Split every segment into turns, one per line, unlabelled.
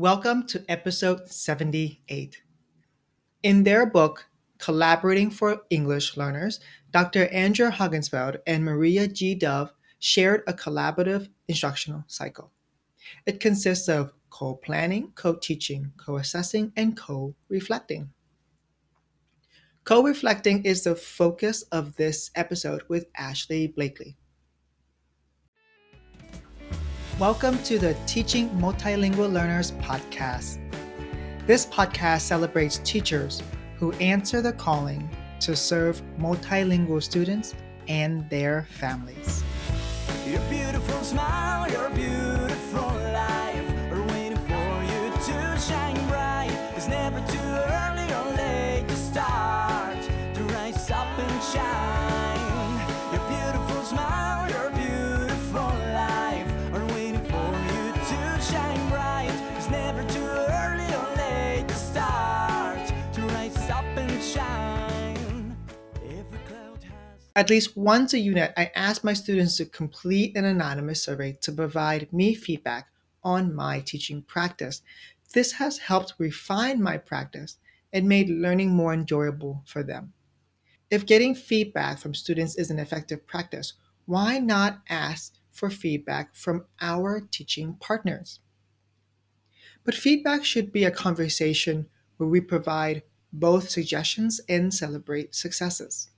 Welcome to episode 78. In their book, Collaborating for English Learners, Dr. Andrea Honigsfeld and Maria G. Dove shared a collaborative instructional cycle. It consists of co planning, co teaching, co assessing, and co reflecting. Co reflecting is the focus of this episode with Ashley Blakely. Welcome to the Teaching Multilingual Learners podcast. This podcast celebrates teachers who answer the calling to serve multilingual students and their families. At least once a unit, I ask my students to complete an anonymous survey to provide me feedback on my teaching practice. This has helped refine my practice and made learning more enjoyable for them. If getting feedback from students is an effective practice, why not ask for feedback from our teaching partners? But feedback should be a conversation where we provide both suggestions and celebrate successes.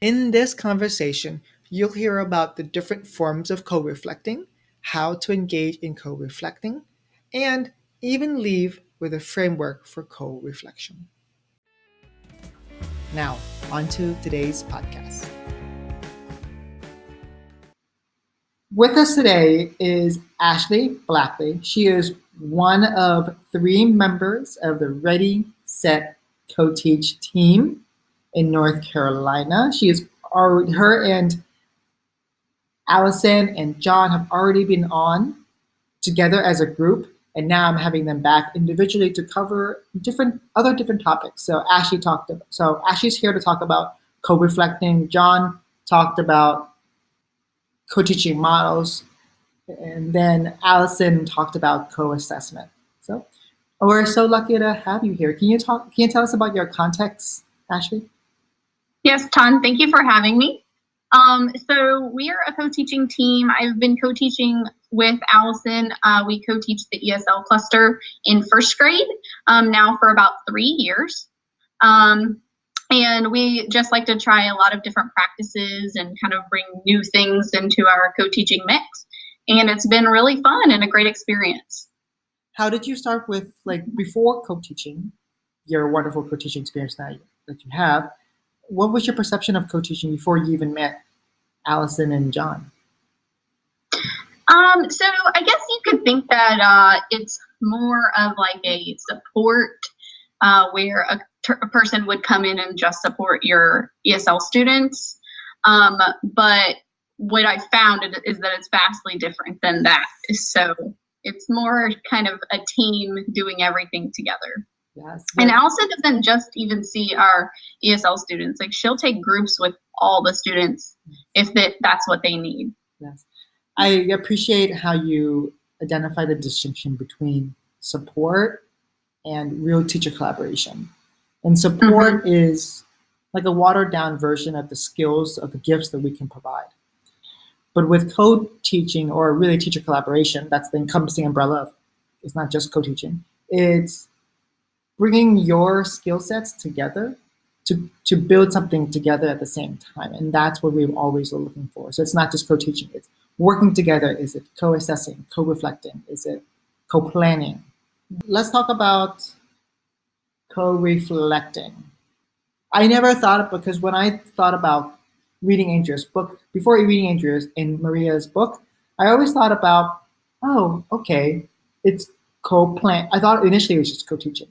In this conversation, you'll hear about the different forms of co reflecting, how to engage in co reflecting, and even leave with a framework for co reflection. Now, on to today's podcast. With us today is Ashley Blakely. She is one of three members of the Ready, Set, Co Teach team in North Carolina. She is already, her and Allison and John have already been on together as a group, and now I'm having them back individually to cover different other different topics. So Ashley talked about, so Ashley's here to talk about co-reflecting. John talked about co-teaching models, and then Allison talked about co-assessment. So we're so lucky to have you here. Can you talk? Can you tell us about your context, Ashley?
Yes, Tan, thank you for having me. Um, so we are a co-teaching team. I've been co-teaching with Allison. Uh, we co-teach the ESL cluster in first grade um, now for about three years. Um, and we just like to try a lot of different practices and kind of bring new things into our co-teaching mix. And it's been really fun and a great experience.
How did you start with like before co-teaching, your wonderful co-teaching experience that that you have? What was your perception of co-teaching before you even met Allison and John?
Um, so I guess you could think that uh, it's more of like a support uh, where a, a, person would come in and just support your ESL students. Um, but what I found is that it's vastly different than that. So it's more kind of a team doing everything together. Yes. And Allison doesn't just even see our ESL students. Like she'll take groups with all the students if that, that's what they need.
Yes. I appreciate how you identify the distinction between support and real teacher collaboration. And support mm-hmm. is like a watered down version of the skills of the gifts that we can provide. But with co-teaching or really teacher collaboration, that's the encompassing umbrella of it's not just co-teaching. It's bringing your skill sets together to, to build something together at the same time. And that's what we're always looking for. So it's not just co-teaching, it's working together. Is it co-assessing, co-reflecting? Is it co-planning? Let's talk about co-reflecting. I never thought of because when I thought about reading Andrea's book, before reading Andrea's in Maria's book, I always thought about, oh, okay, it's co-plan. I thought initially it was just co-teaching.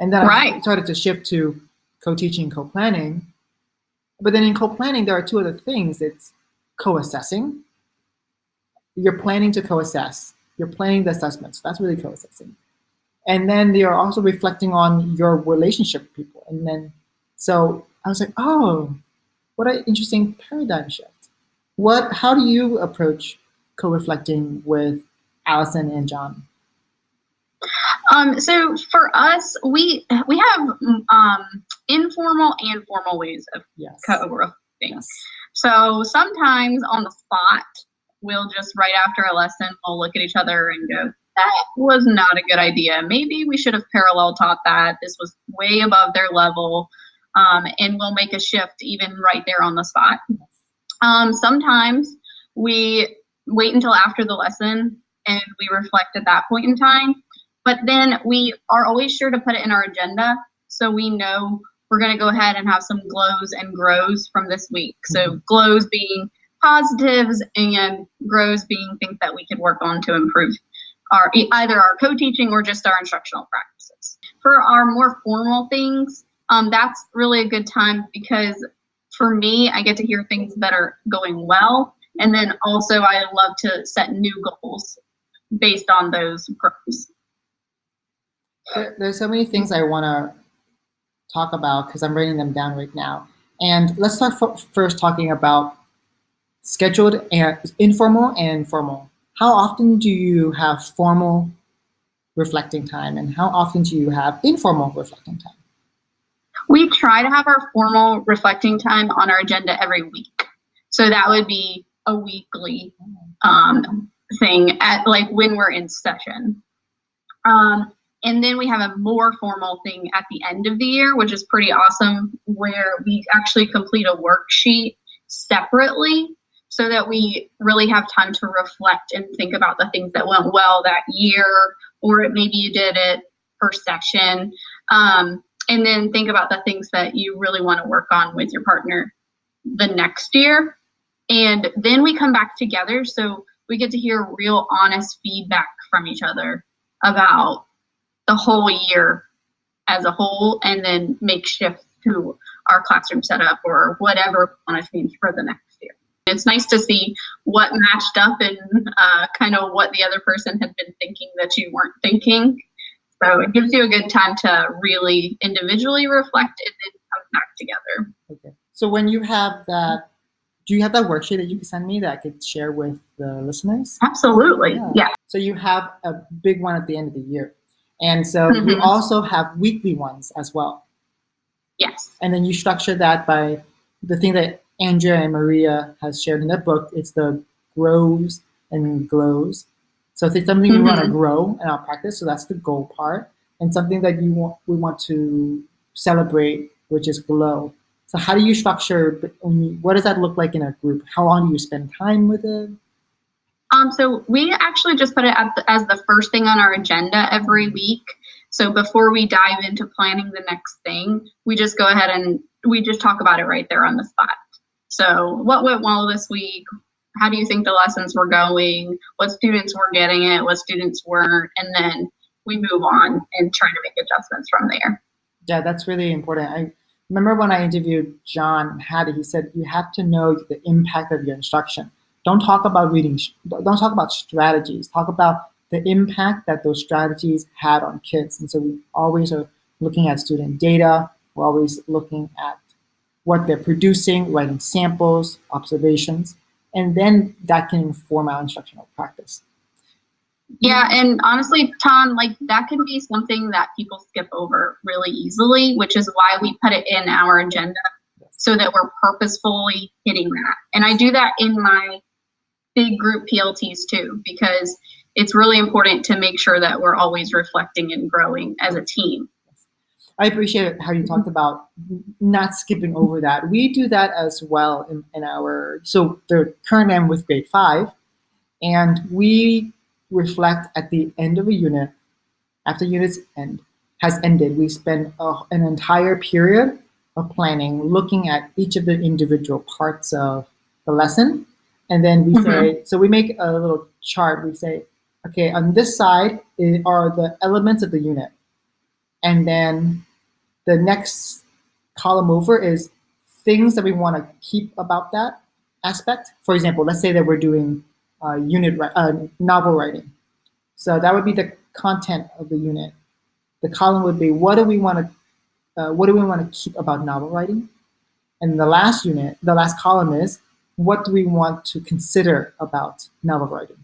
And then right. I started to shift to co-teaching, co-planning. But then in co-planning, there are two other things. It's co-assessing. You're planning to co-assess. You're planning the assessments. That's really co-assessing. And then they are also reflecting on your relationship with people. And then, so I was like, oh, what an interesting paradigm shift. What? How do you approach co-reflecting with Allison and John?
Um, so for us, we we have um, informal and formal ways of
Yes.
co-reflecting.
Yes.
So sometimes on the spot, we'll just right after a lesson, we'll look at each other and go, "That was not a good idea. Maybe we should have parallel taught that. This was way above their level." Um, and we'll make a shift even right there on the spot. Um, sometimes we wait until after the lesson and we reflect at that point in time. But then we are always sure to put it in our agenda so we know we're going to go ahead and have some glows and grows from this week. So, glows being positives and grows being things that we could work on to improve our either our co-teaching or just our instructional practices. For our more formal things, um, that's really a good time because for me, I get to hear things that are going well, and then also I love to set new goals based on those grows.
There, there's so many things I want to talk about because I'm writing them down right now. And let's start f- first talking about scheduled and informal and formal. How often do you have formal reflecting time, and how often do you have informal reflecting time?
We try to have our formal reflecting time on our agenda every week. So that would be a weekly um, thing at like when we're in session. Um, and then we have a more formal thing at the end of the year, which is pretty awesome, where we actually complete a worksheet separately so that we really have time to reflect and think about the things that went well that year, or maybe you did it per session. Um, and then think about the things that you really want to work on with your partner the next year. And then we come back together so we get to hear real honest feedback from each other about the whole year as a whole and then make shifts to our classroom setup or whatever we want to change for the next year. It's nice to see what matched up and uh, kind of what the other person had been thinking that you weren't thinking. So it gives you a good time to really individually reflect and then come back together.
Okay. So when you have that, do you have that worksheet that you can send me that I could share with the listeners?
Absolutely.
Yeah.
Yeah.
So you have a big one at the end of the year. And so you
Mhm.
also have weekly ones as well.
Yes.
And then you structure that by the thing that Andrea and Maria has shared in their book. It's the grows and glows. So if it's something we want to grow in our practice, so that's the goal part, and something that you want we want to celebrate, which is glow. So how do you structure? What does that look like in a group? How long do you spend time with it?
Um, so we actually just put it the, as the first thing on our agenda every week. So before we dive into planning the next thing, we just go ahead and we just talk about it right there on the spot. So what went well this week? How do you think the lessons were going? What students were getting it? What students weren't? And then we move on and try to make adjustments from there.
Yeah, that's really important. I remember when I interviewed John Hattie, he said you have to know the impact of your instruction. Don't talk about reading, don't talk about strategies. Talk about the impact that those strategies had on kids. And so we always are looking at student data. We're always looking at what they're producing, writing samples, observations, and then that can inform our instructional practice.
Yeah, and honestly, Tom, like that can be something that people skip over really easily, which is why we put it in our agenda so that we're purposefully hitting that. And I do that in my big group PLTs too, because it's really important to make sure that we're always reflecting and growing as a team.
I appreciate how you talked about not skipping over that. We do that as well in, in our so the current I'm with grade five, and we reflect at the end of a unit after units end has ended. We spend a, an entire period of planning, looking at each of the individual parts of the lesson, and then we say so we make a little chart. We say, okay, on this side are the elements of the unit, and then the next column over is things that we want to keep about that aspect. For example, let's say that we're doing uh, unit uh, novel writing. So that would be the content of the unit. The column would be what do we want to uh, what do we want to keep about novel writing, and the last unit, the last column is what do we want to consider about novel writing.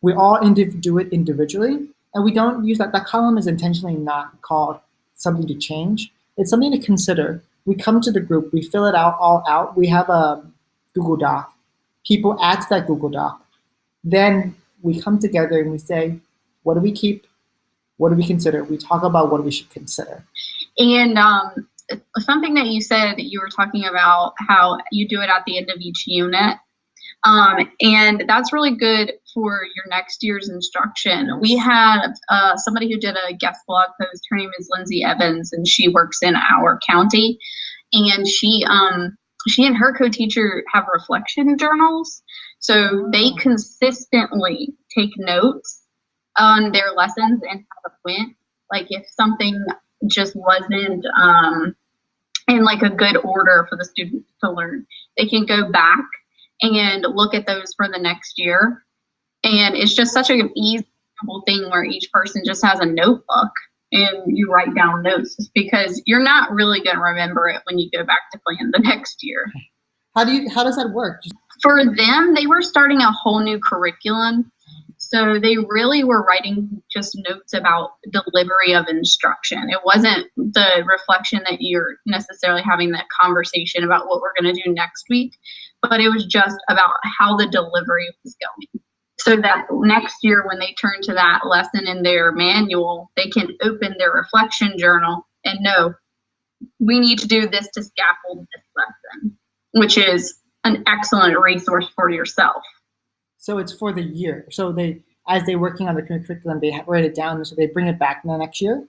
We all indiv- do it individually, And we don't use that. That column is intentionally not called something to change. It's something to consider. We come to the group, we fill it out all out. We have a Google Doc. People add to that Google Doc. Then we come together and we say, what do we keep? What do we consider? We talk about what we should consider.
And um, something that you said that you were talking about how you do it at the end of each unit. Um, and that's really good for your next year's instruction. We had uh, somebody who did a guest blog post. Her name is Lindsay Evans, and she works in our county. And she, um, she and her co-teacher have reflection journals, so they consistently take notes on their lessons and how it went. Like if something just wasn't um, in like a good order for the students to learn, they can go back and look at those for the next year. And it's just such an easy thing where each person just has a notebook and you write down notes because you're not really going to remember it when you go back to plan the next year.
How do you how does that work?
For them, they were starting a whole new curriculum. So they really were writing just notes about delivery of instruction. It wasn't the reflection that you're necessarily having that conversation about what we're going to do next week, but it was just about how the delivery was going. So that next year, when they turn to that lesson in their manual, they can open their reflection journal and know we need to do this to scaffold this lesson, which is an excellent resource for yourself.
So it's for the year. So they, as they're working on the curriculum, they write it down, so they bring it back in the next year.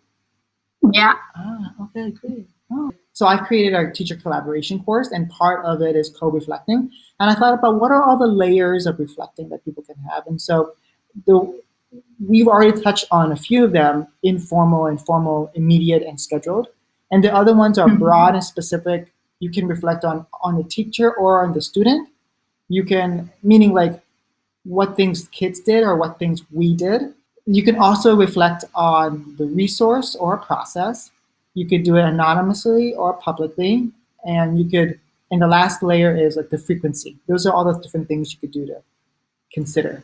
Yeah.
Ah, okay, great. Oh. So I've created a teacher collaboration course, and part of it is co-reflecting. And I thought about what are all the layers of reflecting that people can have. And so the we've already touched on a few of them: informal, informal, immediate, and scheduled. And the other ones are mm-hmm. broad and specific. You can reflect on on the teacher or on the student. You can meaning like what things kids did or what things we did. You can also reflect on the resource or process. You could do it anonymously or publicly. And you could, and the last layer is like the frequency. Those are all the different things you could do to consider.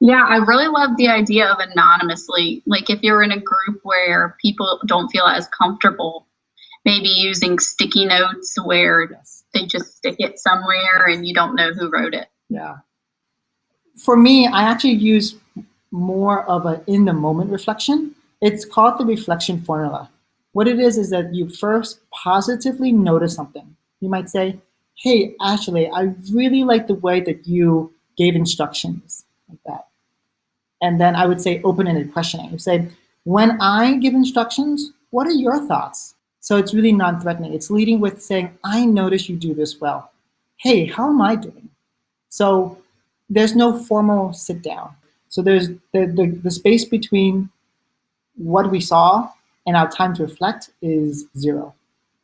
Yeah, I really love the idea of anonymously. Like if you're in a group where people don't feel as comfortable, maybe using sticky notes where yes. they just stick it somewhere and you don't know who wrote it.
Yeah for me, I actually use more of an in the moment reflection. It's called the reflection formula. What it is is that you first positively notice something. You might say, Hey, Ashley, I really like the way that you gave instructions like that. And then I would say open ended questioning. You say, When I give instructions, what are your thoughts? So it's really non threatening. It's leading with saying, I notice you do this well. Hey, how am I doing? So there's no formal sit down. So there's the, the, the space between what we saw and our time to reflect is zero.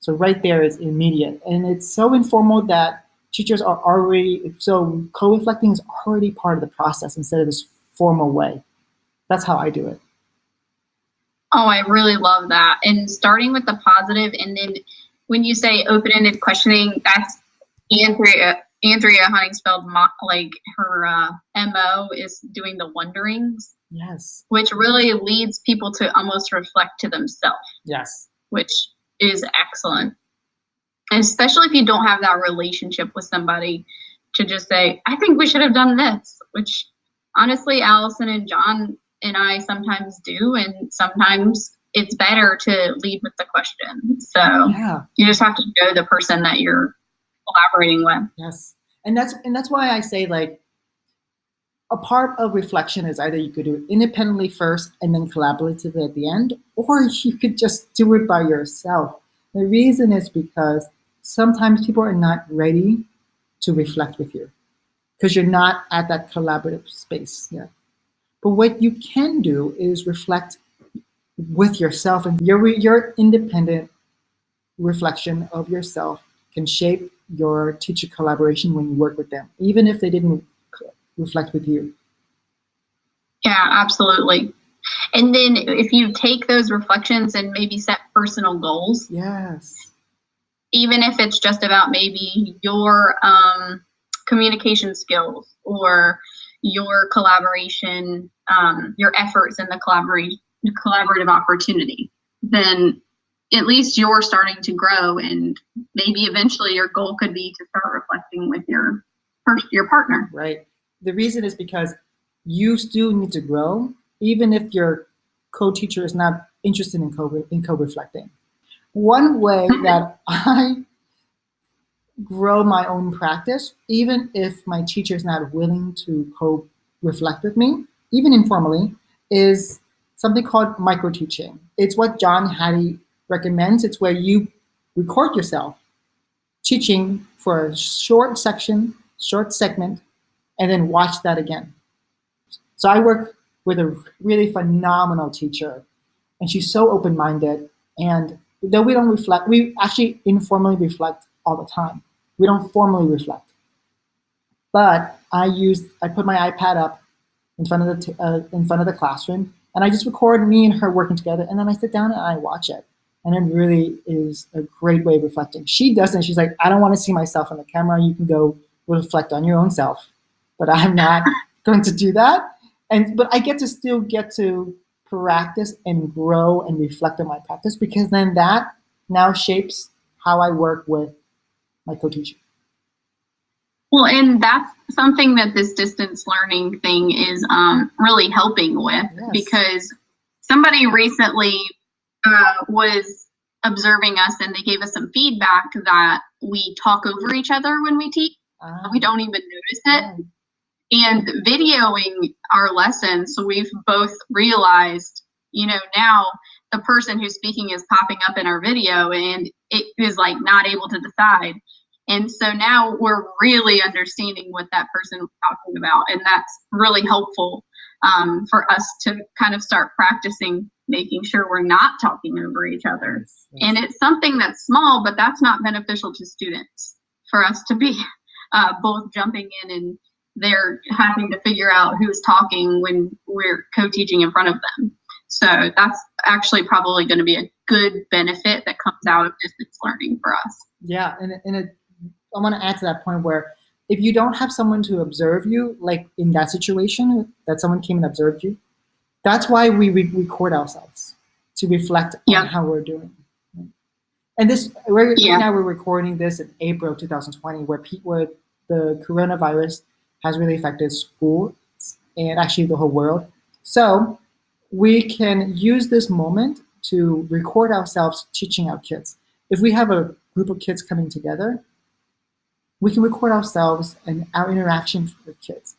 So right there is immediate. And it's so informal that teachers are already, so co-reflecting is already part of the process instead of this formal way. That's how I do it.
Oh, I really love that. And starting with the positive and then when you say open-ended questioning, that's Andrea Andrea Honigsfeld, like her uh, mo is doing the wonderings.
Yes.
Which really leads people to almost reflect to themselves.
Yes.
Which is excellent. And especially if you don't have that relationship with somebody to just say, I think we should have done this, which honestly, Allison and John and I sometimes do. And sometimes it's better to lead with the question. So yeah. you just have to know the person that you're collaborating with.
Yes. And that's and that's why I say like a part of reflection is either you could do it independently first and then collaboratively at the end, or you could just do it by yourself. The reason is because sometimes people are not ready to reflect with you because you're not at that collaborative space yet. But what you can do is reflect with yourself and your your independent reflection of yourself can shape your teacher collaboration when you work with them, even if they didn't reflect with you.
Yeah, absolutely. And then if you take those reflections and maybe set personal goals.
Yes.
Even if it's just about maybe your um, communication skills or your collaboration um, your efforts in the collaborative collaborative opportunity, then at least you're starting to grow, and maybe eventually your goal could be to start reflecting with your your partner.
Right. The reason is because you still need to grow, even if your co-teacher is not interested in co in co-reflecting. One way mm-hmm. that I grow my own practice, even if my teacher is not willing to co-reflect with me, even informally, is something called micro teaching. It's what John Hattie recommends. It's where you record yourself teaching for a short section, short segment, and then watch that again. So I work with a really phenomenal teacher, and she's so open-minded. And though we don't reflect, we actually informally reflect all the time. We don't formally reflect. But I use, I put my iPad up in front of the uh, in front of the classroom, and I just record me and her working together, and then I sit down and I watch it, and it really is a great way of reflecting. She doesn't. She's like, I don't want to see myself on the camera. You can go reflect on your own self, but I'm not going to do that. And but I get to still get to practice and grow and reflect on my practice because then that now shapes how I work with my co-teacher.
Well, and that's something that this distance learning thing is um, really helping with yes. because somebody recently uh, was observing us and they gave us some feedback that we talk over each other when we teach. Uh, we don't even notice it. And videoing our lessons, so we've both realized, you know, now the person who's speaking is popping up in our video and it is like not able to decide and so now we're really understanding what that person is talking about. And that's really helpful um, for us to kind of start practicing making sure we're not talking over each other. And it's something that's small, but that's not beneficial to students for us to be uh, both jumping in and they're having to figure out who's talking when we're co-teaching in front of them. So that's actually probably going to be a good benefit that comes out of distance learning for us.
Yeah, and, and it I want to add to that point where if you don't have someone to observe you, like in that situation, that someone came and observed you, that's why we re- record ourselves to reflect yeah. on how we're doing. And this, right yeah. now we're recording this in April 2020, where, pe- where the coronavirus has really affected schools and actually the whole world. So we can use this moment to record ourselves teaching our kids. If we have a group of kids coming together, we can record ourselves and our interactions with kids.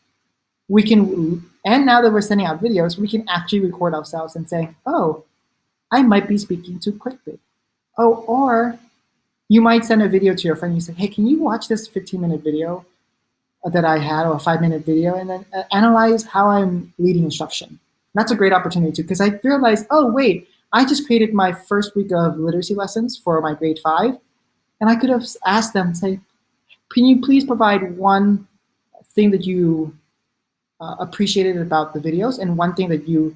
We can, and now that we're sending out videos, we can actually record ourselves and say, oh, I might be speaking too quickly. Oh, or you might send a video to your friend. You say, hey, can you watch this 15 minute video that I had or a five minute video and then uh, analyze how I'm leading instruction. That's a great opportunity too, because I realized, oh, wait, I just created my first week of literacy lessons for my grade five. And I could have asked them, say, can you please provide one thing that you uh, appreciated about the videos and one thing that you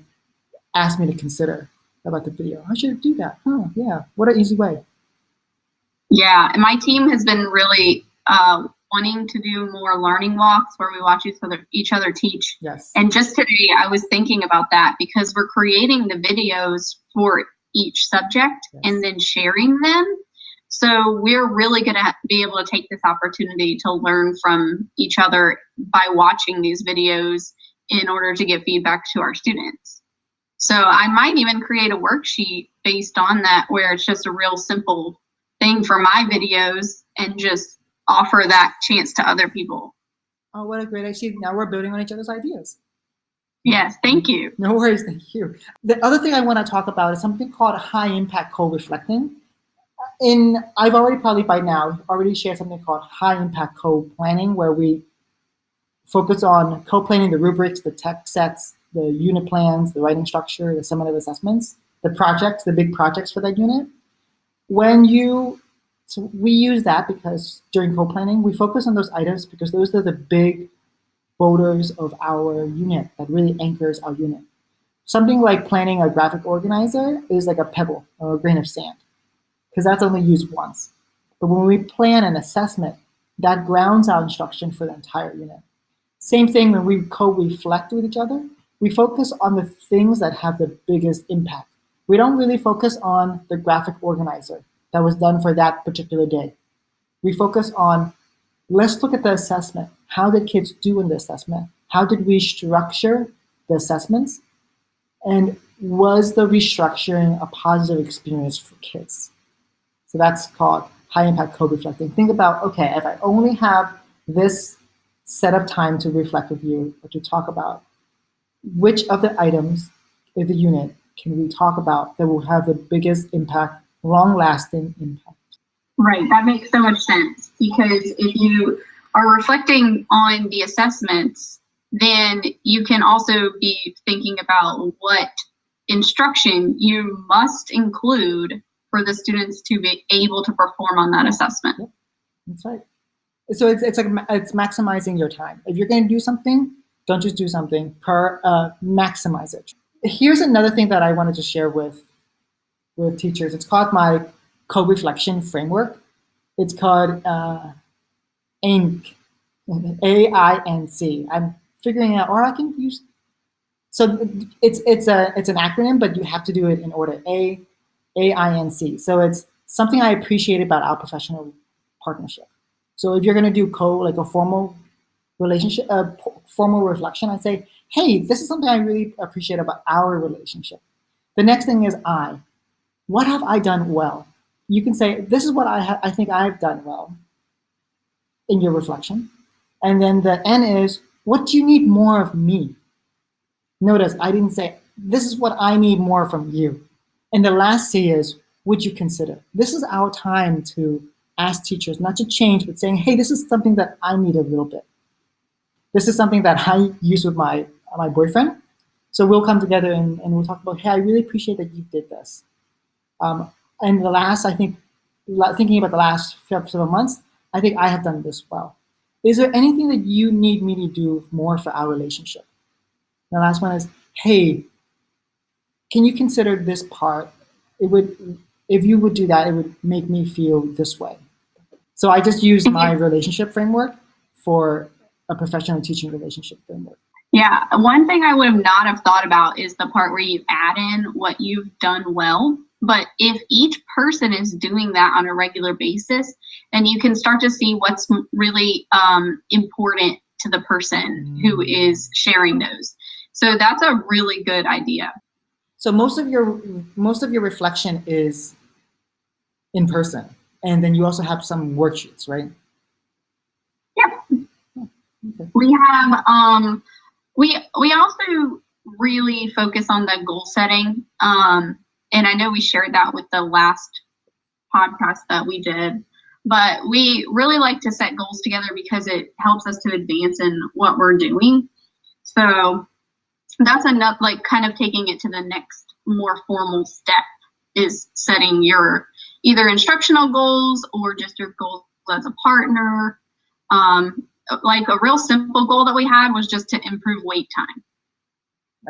asked me to consider about the video? I should I do that. Oh, yeah. What an easy way.
Yeah, and my team has been really uh, wanting to do more learning walks where we watch each other each other teach.
Yes.
And just today, I was thinking about that because we're creating the videos for each subject yes. and then sharing them so we're really going to be able to take this opportunity to learn from each other by watching these videos in order to give feedback to our students. So I might even create a worksheet based on that where it's just a real simple thing for my videos and just offer that chance to other people.
Oh, what a great idea. Now we're building on each other's ideas.
Yes, thank you.
No worries, thank you. The other thing I want to talk about is something called high impact co-reflecting in I've already probably by now already shared something called high impact co-planning where we focus on co-planning the rubrics, the text sets, the unit plans, the writing structure, the summative assessments, the projects, the big projects for that unit. When you so we use that because during co-planning we focus on those items because those are the big boulders of our unit that really anchors our unit. Something like planning a graphic organizer is like a pebble or a grain of sand because that's only used once. But when we plan an assessment, that grounds our instruction for the entire unit. Same thing when we co-reflect with each other, we focus on the things that have the biggest impact. We don't really focus on the graphic organizer that was done for that particular day. We focus on let's look at the assessment. How did kids do in the assessment? How did we structure the assessments? And was the restructuring a positive experience for kids? So that's called high impact co-reflecting. Think about, okay, if I only have this set of time to reflect with you or to talk about, which of the items in the unit can we talk about that will have the biggest impact, long lasting impact?
Right, that makes so much sense because if you are reflecting on the assessments, then you can also be thinking about what instruction you must include for the students to be able to perform on that assessment. Yep.
That's right. So it's, it's like it's maximizing your time. If you're going to do something, don't just do something. Per uh, maximize it. Here's another thing that I wanted to share with with teachers. It's called my co-reflection framework. It's called uh, AINC, A-I-N-C. I'm figuring out, or I can use. So it's it's a it's an acronym, but you have to do it in order. A A I N C. So it's something I appreciate about our professional partnership. So if you're going to do co like a formal relationship, a uh, formal reflection, I say, hey, this is something I really appreciate about our relationship. The next thing is I. What have I done well? You can say, this is what I ha- I think I've done well in your reflection. And then the N is, what do you need more of me? Notice I didn't say, this is what I need more from you. And the last C is, would you consider? This is our time to ask teachers not to change, but saying, hey, this is something that I need a little bit. This is something that I use with my, my boyfriend. So we'll come together and, and we'll talk about, hey, I really appreciate that you did this. Um, and the last, I think, thinking about the last several months, I think I have done this well. Is there anything that you need me to do more for our relationship? The last one is, hey, can you consider this part? It would, if you would do that, it would make me feel this way. So I just use my relationship framework for a professional teaching relationship framework.
Yeah, one thing I would have not have thought about is the part where you add in what you've done well. But if each person is doing that on a regular basis, then you can start to see what's really um, important to the person mm. who is sharing those. So that's a really good idea.
So most of your most of your reflection is in person, and then you also have some worksheets, right?
Yeah. Okay. We have um, we we also really focus on the goal setting. Um, and I know we shared that with the last podcast that we did, but we really like to set goals together because it helps us to advance in what we're doing. So that's enough, like kind of taking it to the next more formal step is setting your either instructional goals or just your goals as a partner. Um, like a real simple goal that we had was just to improve wait time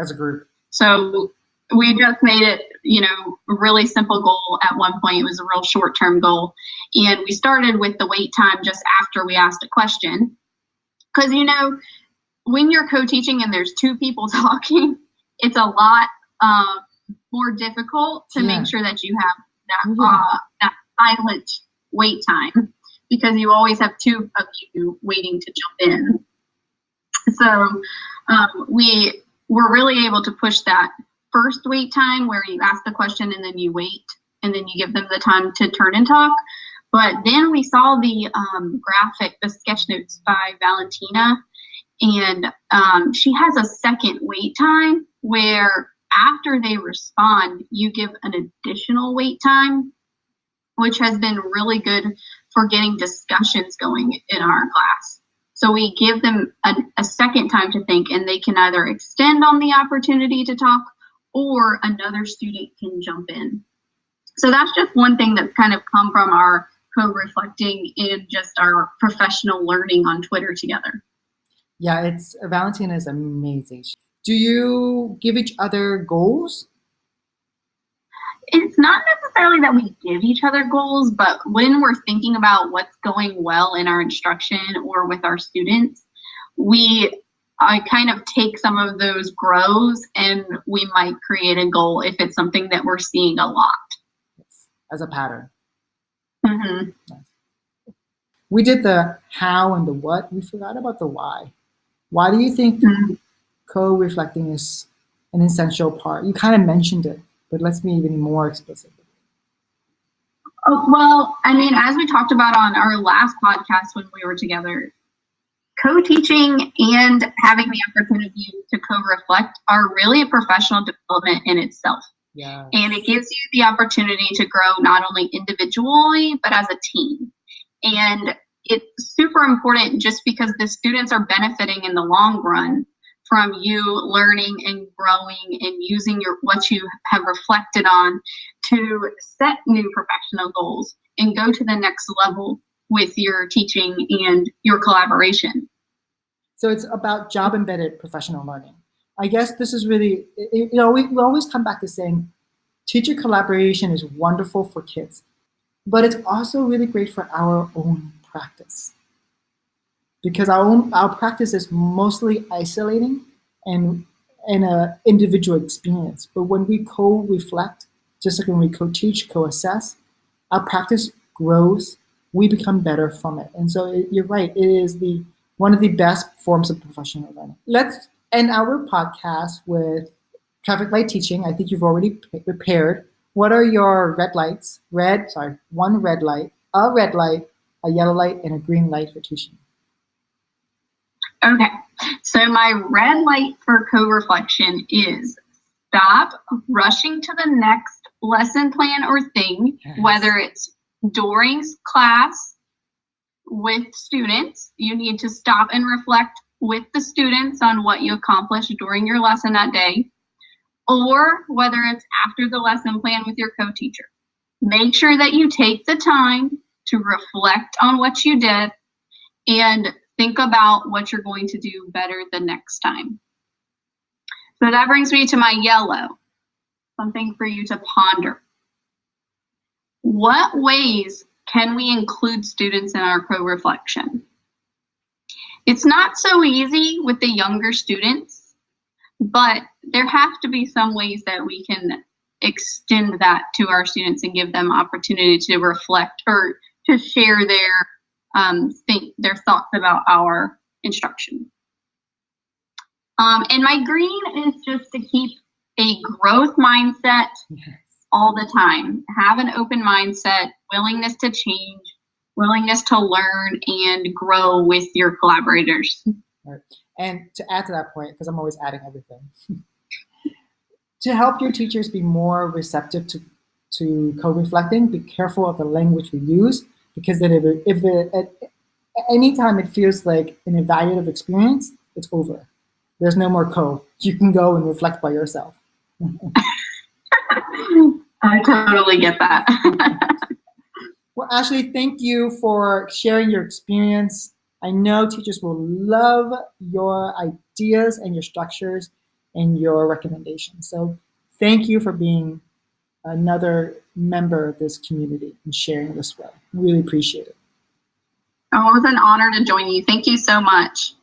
as a group.
So we just made it, you know, a really simple goal at one point. It was a real short term goal. And we started with the wait time just after we asked a question. Because, you know, when you're co teaching and there's two people talking, it's a lot um, more difficult to yeah. make sure that you have that, yeah. uh, that silent wait time because you always have two of you waiting to jump in. So um, we were really able to push that first wait time where you ask the question and then you wait and then you give them the time to turn and talk. But then we saw the um, graphic, the sketch notes by Valentina, and um, she has a second wait time where after they respond, you give an additional wait time, which has been really good for getting discussions going in our class. So we give them a, a second time to think, and they can either extend on the opportunity to talk or another student can jump in. So that's just one thing that's kind of come from our co-reflecting in just our professional learning on Twitter together.
Yeah, it's Valentina is amazing. Do you give each other goals?
It's not necessarily that we give each other goals, but when we're thinking about what's going well in our instruction or with our students, we I kind of take some of those grows and we might create a goal if it's something that we're seeing a lot.
As a pattern.
hmm
We did the how and the what. We forgot about the why. Why do you think
Mhm.
co-reflecting is an essential part? You kind of mentioned it, but let's be even more explicit.
Oh, well, I mean, as we talked about on our last podcast when we were together, co-teaching and having the opportunity to co-reflect are really a professional development in itself.
Yeah.
And it gives you the opportunity to grow not only individually, but as a team. And it's super important just because the students are benefiting in the long run from you learning and growing and using your what you have reflected on to set new professional goals and go to the next level with your teaching and your collaboration.
So it's about job embedded professional learning. I guess this is really, you know, we, we always come back to saying teacher collaboration is wonderful for kids, but it's also really great for our own practice. Because our own our practice is mostly isolating and and a individual experience. But when we co-reflect, just like when we co-teach, co-assess, our practice grows. We become better from it. And so it, you're right. It is the one of the best forms of professional learning. Let's end our podcast with traffic light teaching. I think you've already prepared. What are your red lights? Red, sorry, one red light, a red light, a yellow light, and a green light for teaching.
Okay, so my red light for co-reflection is stop rushing to the next lesson plan or thing,
Yes.
whether it's during class with students, you need to stop and reflect with the students on what you accomplished during your lesson that day, or whether it's after the lesson plan with your co-teacher. Make sure that you take the time to reflect on what you did and think about what you're going to do better the next time. So that brings me to my yellow, something for you to ponder. What ways can we include students in our co-reflection? It's not so easy with the younger students, but there have to be some ways that we can extend that to our students and give them opportunity to reflect or to share their um, think their thoughts about our instruction. Um, and my green is just to keep a growth mindset
Yes.
all the time. Have an open mindset, willingness to change, willingness to learn and grow with your collaborators. Right.
And to add to that point, because I'm always adding everything, to help your teachers be more receptive to, to co-reflecting, be careful of the language we use, because then if it, if it, at anytime it feels like an evaluative experience, it's over. There's no more co. You can go and reflect by yourself.
I totally get that.
Well, Ashley, thank you for sharing your experience. I know teachers will love your ideas and your structures and your recommendations. So thank you for being another member of this community and sharing this well. Really appreciate it.
oh, it was an honor to join you. Thank you so much.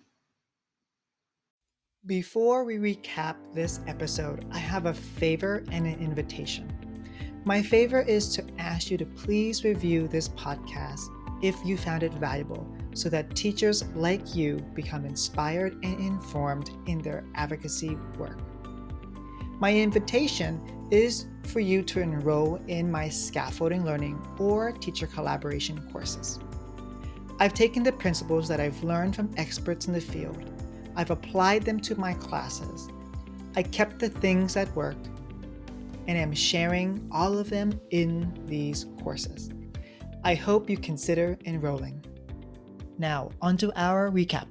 Before we recap this episode, I have a favor and an invitation. My favor is to ask you to please review this podcast if you found it valuable so that teachers like you become inspired and informed in their advocacy work. My invitation is for you to enroll in my scaffolding learning or teacher collaboration courses. I've taken the principles that I've learned from experts in the field I've applied them to my classes. I kept the things that worked and am sharing all of them in these courses. I hope you consider enrolling. Now, onto our recap.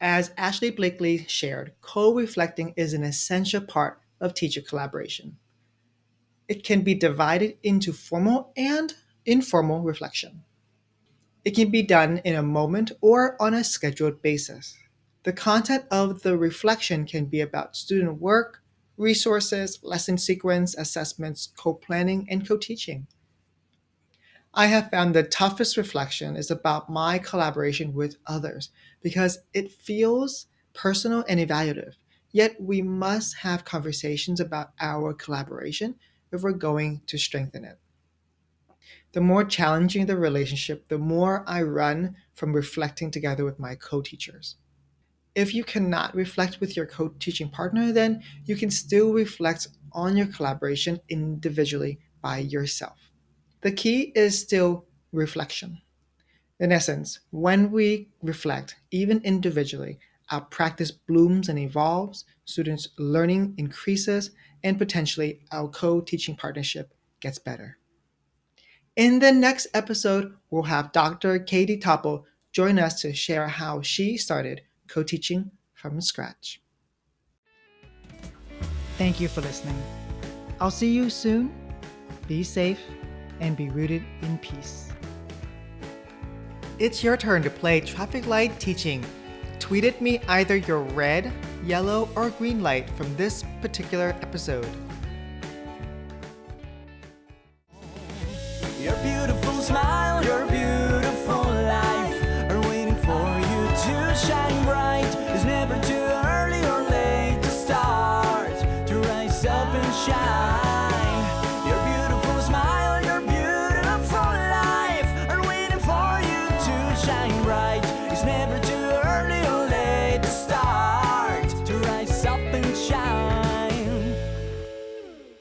As Ashley Blakely shared, co reflecting is an essential part of teacher collaboration. It can be divided into formal and informal reflection. It can be done in a moment or on a scheduled basis. The content of the reflection can be about student work, resources, lesson sequence, assessments, co planning, and co teaching. I have found the toughest reflection is about my collaboration with others because it feels personal and evaluative. Yet we must have conversations about our collaboration if we're going to strengthen it. The more challenging the relationship, the more I run from reflecting together with my co teachers. If you cannot reflect with your co teaching partner, then you can still reflect on your collaboration individually by yourself. The key is still reflection. In essence, when we reflect, even individually, our practice blooms and evolves, students' learning increases, and potentially our co teaching partnership gets better. In the next episode, we'll have Dr. Katie Toppel join us to share how she started co teaching from scratch. Thank you for listening. I'll see you soon. Be safe and be rooted in peace. It's your turn to play traffic light teaching. Tweet at me either your red, yellow, or green light from this particular episode.
Your beautiful smile,